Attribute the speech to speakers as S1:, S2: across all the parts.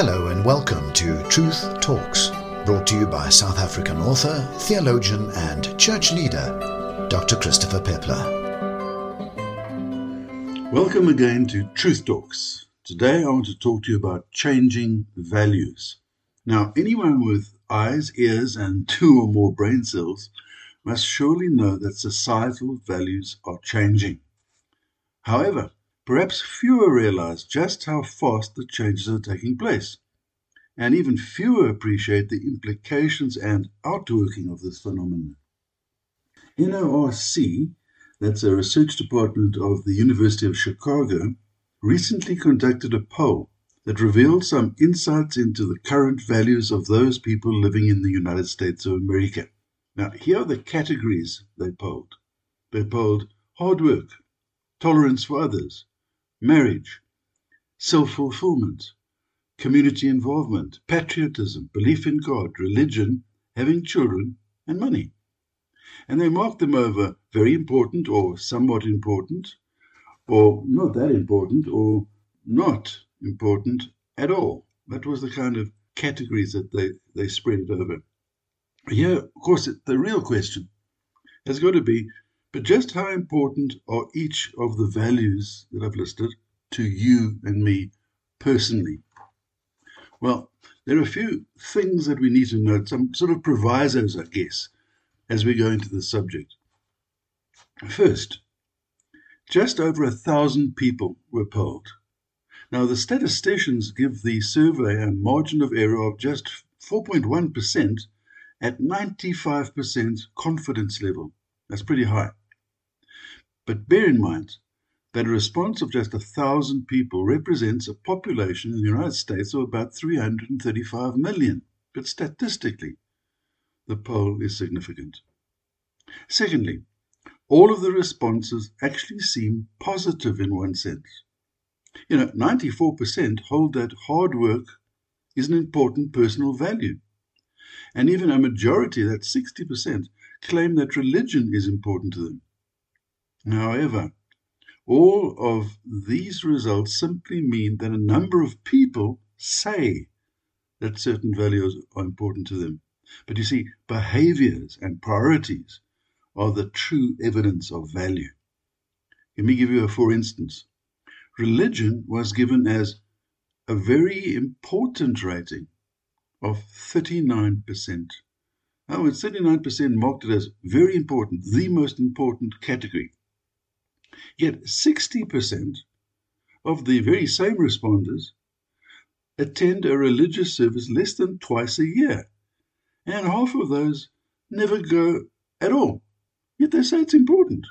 S1: Hello and welcome to Truth Talks, brought to you by South African author, theologian, and church leader, Dr. Christopher Peppler.
S2: Welcome again to Truth Talks. Today I want to talk to you about changing values. Now, anyone with eyes, ears, and two or more brain cells must surely know that societal values are changing. However, Perhaps fewer realize just how fast the changes are taking place, and even fewer appreciate the implications and outworking of this phenomenon. NORC, that's a research department of the University of Chicago, recently conducted a poll that revealed some insights into the current values of those people living in the United States of America. Now, here are the categories they polled. They polled hard work, tolerance for others, marriage, self fulfillment, community involvement, patriotism, belief in God, religion, having children, and money. And they marked them over very important or somewhat important, or not that important, or not important at all. That was the kind of categories that they, they spread it over. Here, of course, the real question has got to be but just how important are each of the values that I've listed to you and me personally? Well, there are a few things that we need to note, some sort of provisos, I guess, as we go into the subject. First, just over a thousand people were polled. Now, the statisticians give the survey a margin of error of just 4.1% at 95% confidence level. That's pretty high. But bear in mind that a response of just a thousand people represents a population in the United States of about 335 million. But statistically, the poll is significant. Secondly, all of the responses actually seem positive in one sense. You know, 94% hold that hard work is an important personal value. And even a majority, that's 60%, claim that religion is important to them. However, all of these results simply mean that a number of people say that certain values are important to them. But you see, behaviors and priorities are the true evidence of value. Let me give you a for instance. Religion was given as a very important rating of 39%. Now, 39% marked it as very important, the most important category. Yet 60% of the very same responders attend a religious service less than twice a year, and half of those never go at all. Yet they say it's important.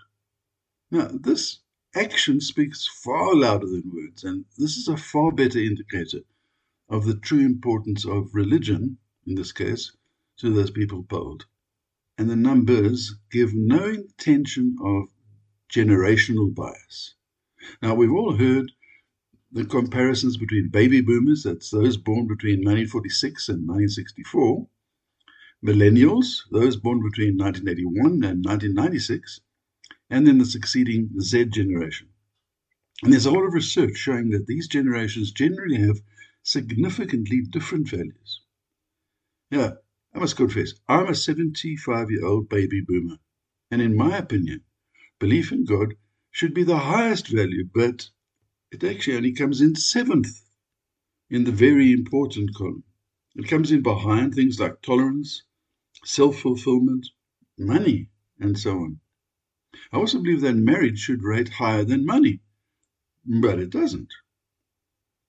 S2: Now, this action speaks far louder than words, and this is a far better indicator of the true importance of religion, in this case, to those people polled. And the numbers give no intention of generational bias. Now, we've all heard the comparisons between baby boomers, that's those born between 1946 and 1964, millennials, those born between 1981 and 1996, and then the succeeding Z generation. And there's a lot of research showing that these generations generally have significantly different values. Yeah, I must confess, I'm a 75 year old baby boomer, and in my opinion, belief in God should be the highest value, but it actually only comes in seventh in the very important column. It comes in behind things like tolerance, self fulfillment, money, and so on. I also believe that marriage should rate higher than money, but it doesn't.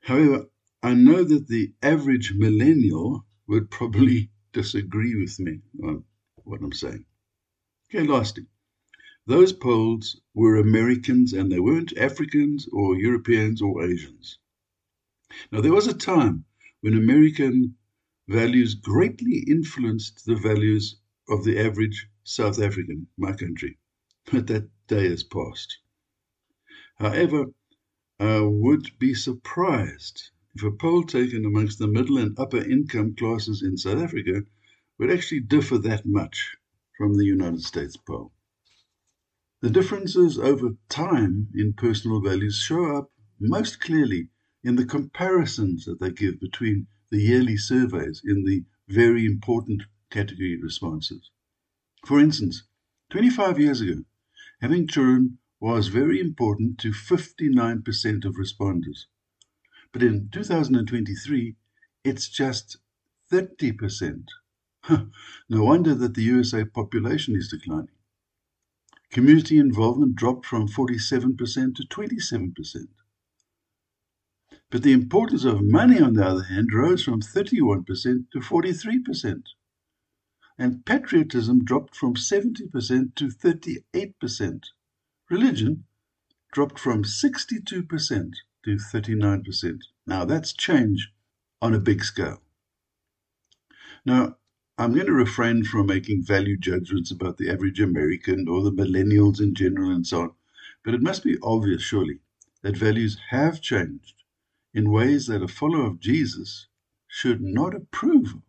S2: However, I know that the average millennial would probably disagree with me on what I'm saying. Okay, lastly, those Poles were Americans and they weren't Africans or Europeans or Asians. Now, there was a time when American values greatly influenced the values of the average South African, my country, but that day has passed. However, I would be surprised if a poll taken amongst the middle and upper income classes in South Africa would actually differ that much from the United States poll. The differences over time in personal values show up most clearly in the comparisons that they give between the yearly surveys in the very important category responses. For instance, 25 years ago, having children was very important to 59% of responders. But in 2023, it's just 30%. no wonder that the USA population is declining. Community involvement dropped from 47% to 27%. But the importance of money, on the other hand, rose from 31% to 43%. And patriotism dropped from 70% to 38%. Religion dropped from 62% to 39%. Now, that's change on a big scale. Now, I'm going to refrain from making value judgments about the average American or the millennials in general and so on, but it must be obvious, surely, that values have changed in ways that a follower of Jesus should not approve of.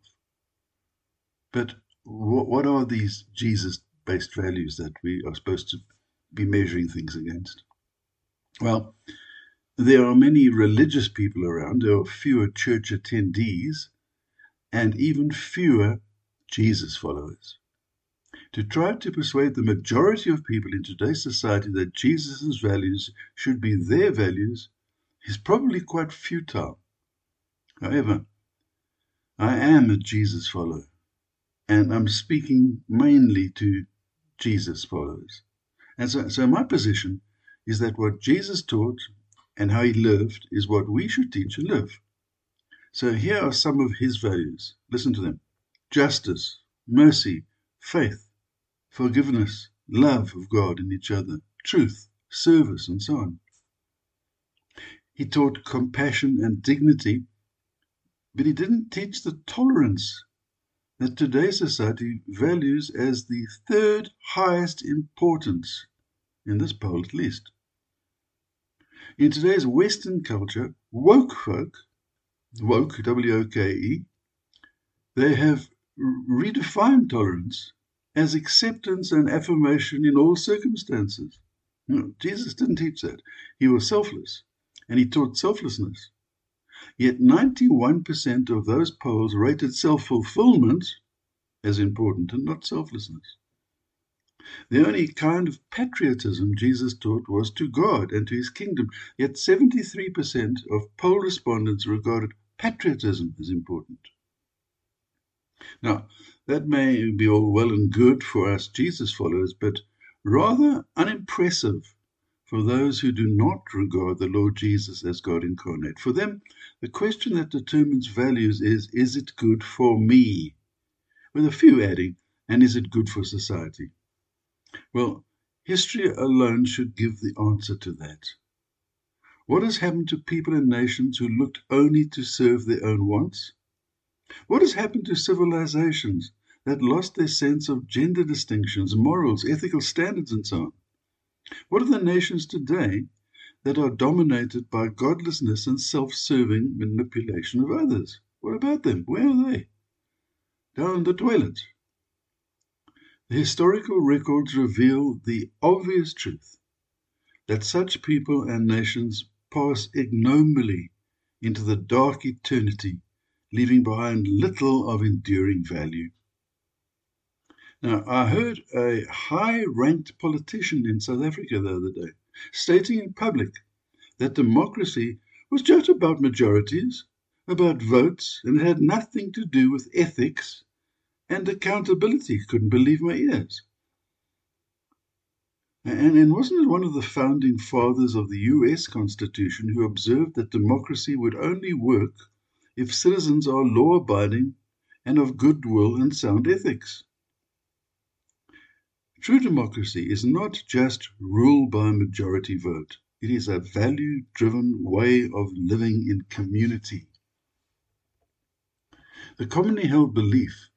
S2: But what are these Jesus based values that we are supposed to be measuring things against? Well, there are many religious people around, there are fewer church attendees, and even fewer Jesus followers. To try to persuade the majority of people in today's society that Jesus' values should be their values is probably quite futile. However, I am a Jesus follower, and I'm speaking mainly to Jesus followers. And so, so my position is that what Jesus taught and how he lived is what we should teach and live. So here are some of his values. Listen to them justice, mercy, faith, forgiveness, love of God and each other, truth, service, and so on. He taught compassion and dignity, but he didn't teach the tolerance that today's society values as the third highest importance, in this poll at least. In today's Western culture, woke folk, woke, W O K E, they have redefined tolerance as acceptance and affirmation in all circumstances. No, Jesus didn't teach that. He was selfless, and he taught selflessness. Yet 91% of those polls rated self fulfillment as important and not selflessness. The hmm. only kind of patriotism Jesus taught was to God and to his kingdom. Yet 73% of poll respondents regarded patriotism as important. Now, that may be all well and good for us Jesus followers, but rather unimpressive for those who do not regard the Lord Jesus as God incarnate. For them, the question that determines values is is it good for me? With a few adding, and is it good for society? Well, history alone should give the answer to that. What has happened to people and nations who looked only to serve their own wants? What has happened to civilizations that lost their sense of gender distinctions, morals, ethical standards, and so on? What are the nations today that are dominated by godlessness and self serving manipulation of others? What about them? Where are they? Down the toilet. The historical records reveal the obvious truth that such people and nations pass ignominiously into the dark eternity leaving behind little of enduring value. Now, I heard a high ranked politician in South Africa the other day stating in public that democracy was just about majorities, about votes, and had nothing to do with ethics and accountability. Couldn't believe my ears. And, and wasn't it one of the founding fathers of the US Constitution who observed that democracy would only work if citizens are law abiding and of goodwill and sound ethics. True democracy is not just rule by majority vote, it is a value driven way of living in community. The commonly held belief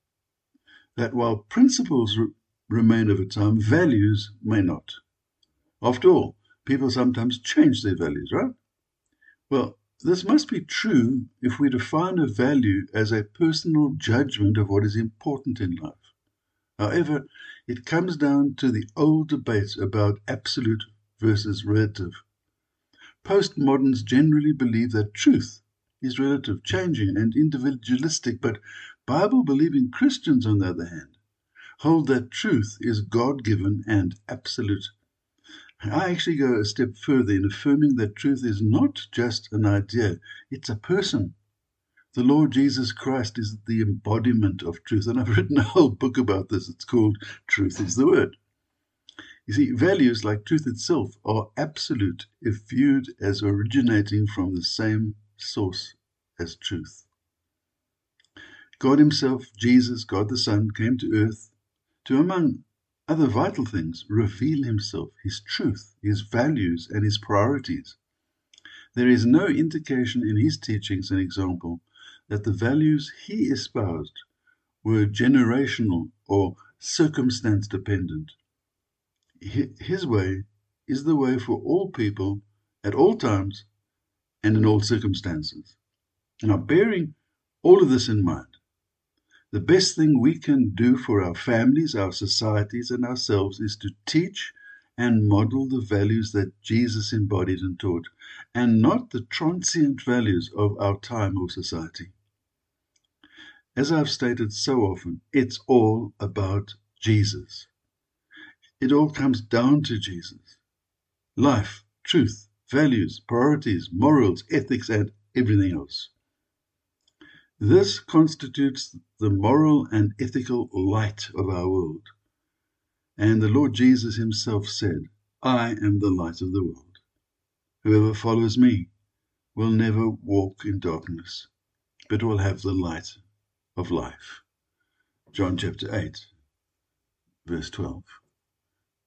S2: that while principles re- remain over time, values may not. After all, people sometimes change their values, right? Well, this must be true if we define a value as a personal judgment of what is important in life. However, it comes down to the old debate about absolute versus relative. Postmoderns generally believe that truth is relative, changing, and individualistic, but Bible believing Christians, on the other hand, hold that truth is God given and absolute. I actually go a step further in affirming that truth is not just an idea, it's a person. The Lord Jesus Christ is the embodiment of truth, and I've written a whole book about this. It's called Truth is the Word. You see, values like truth itself are absolute if viewed as originating from the same source as truth. God Himself, Jesus, God the Son, came to earth to, among other vital things, reveal Himself, His truth, His values, and His priorities. There is no indication in His teachings and example that the values He espoused were generational or circumstance dependent. His way is the way for all people at all times and in all circumstances. Now, bearing all of this in mind, the best thing we can do for our families, our societies, and ourselves is to teach and model the values that Jesus embodied and taught, and not the transient values of our time or society. As I've stated so often, it's all about Jesus. It all comes down to Jesus. Life, truth, values, priorities, morals, ethics, and everything else. This constitutes the moral and ethical light of our world. And the Lord Jesus himself said, I am the light of the world. Whoever follows me will never walk in darkness, but will have the light of life. John chapter 8, verse 12.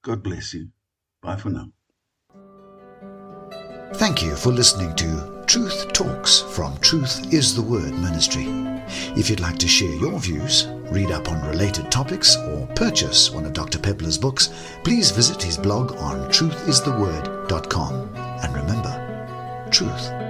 S2: God bless you. Bye for now.
S1: Thank you for listening to Truth Talks from Truth is the Word Ministry. If you'd like to share your views, read up on related topics, or purchase one of Dr. Peppler's books, please visit his blog on truthistheword.com. And remember, truth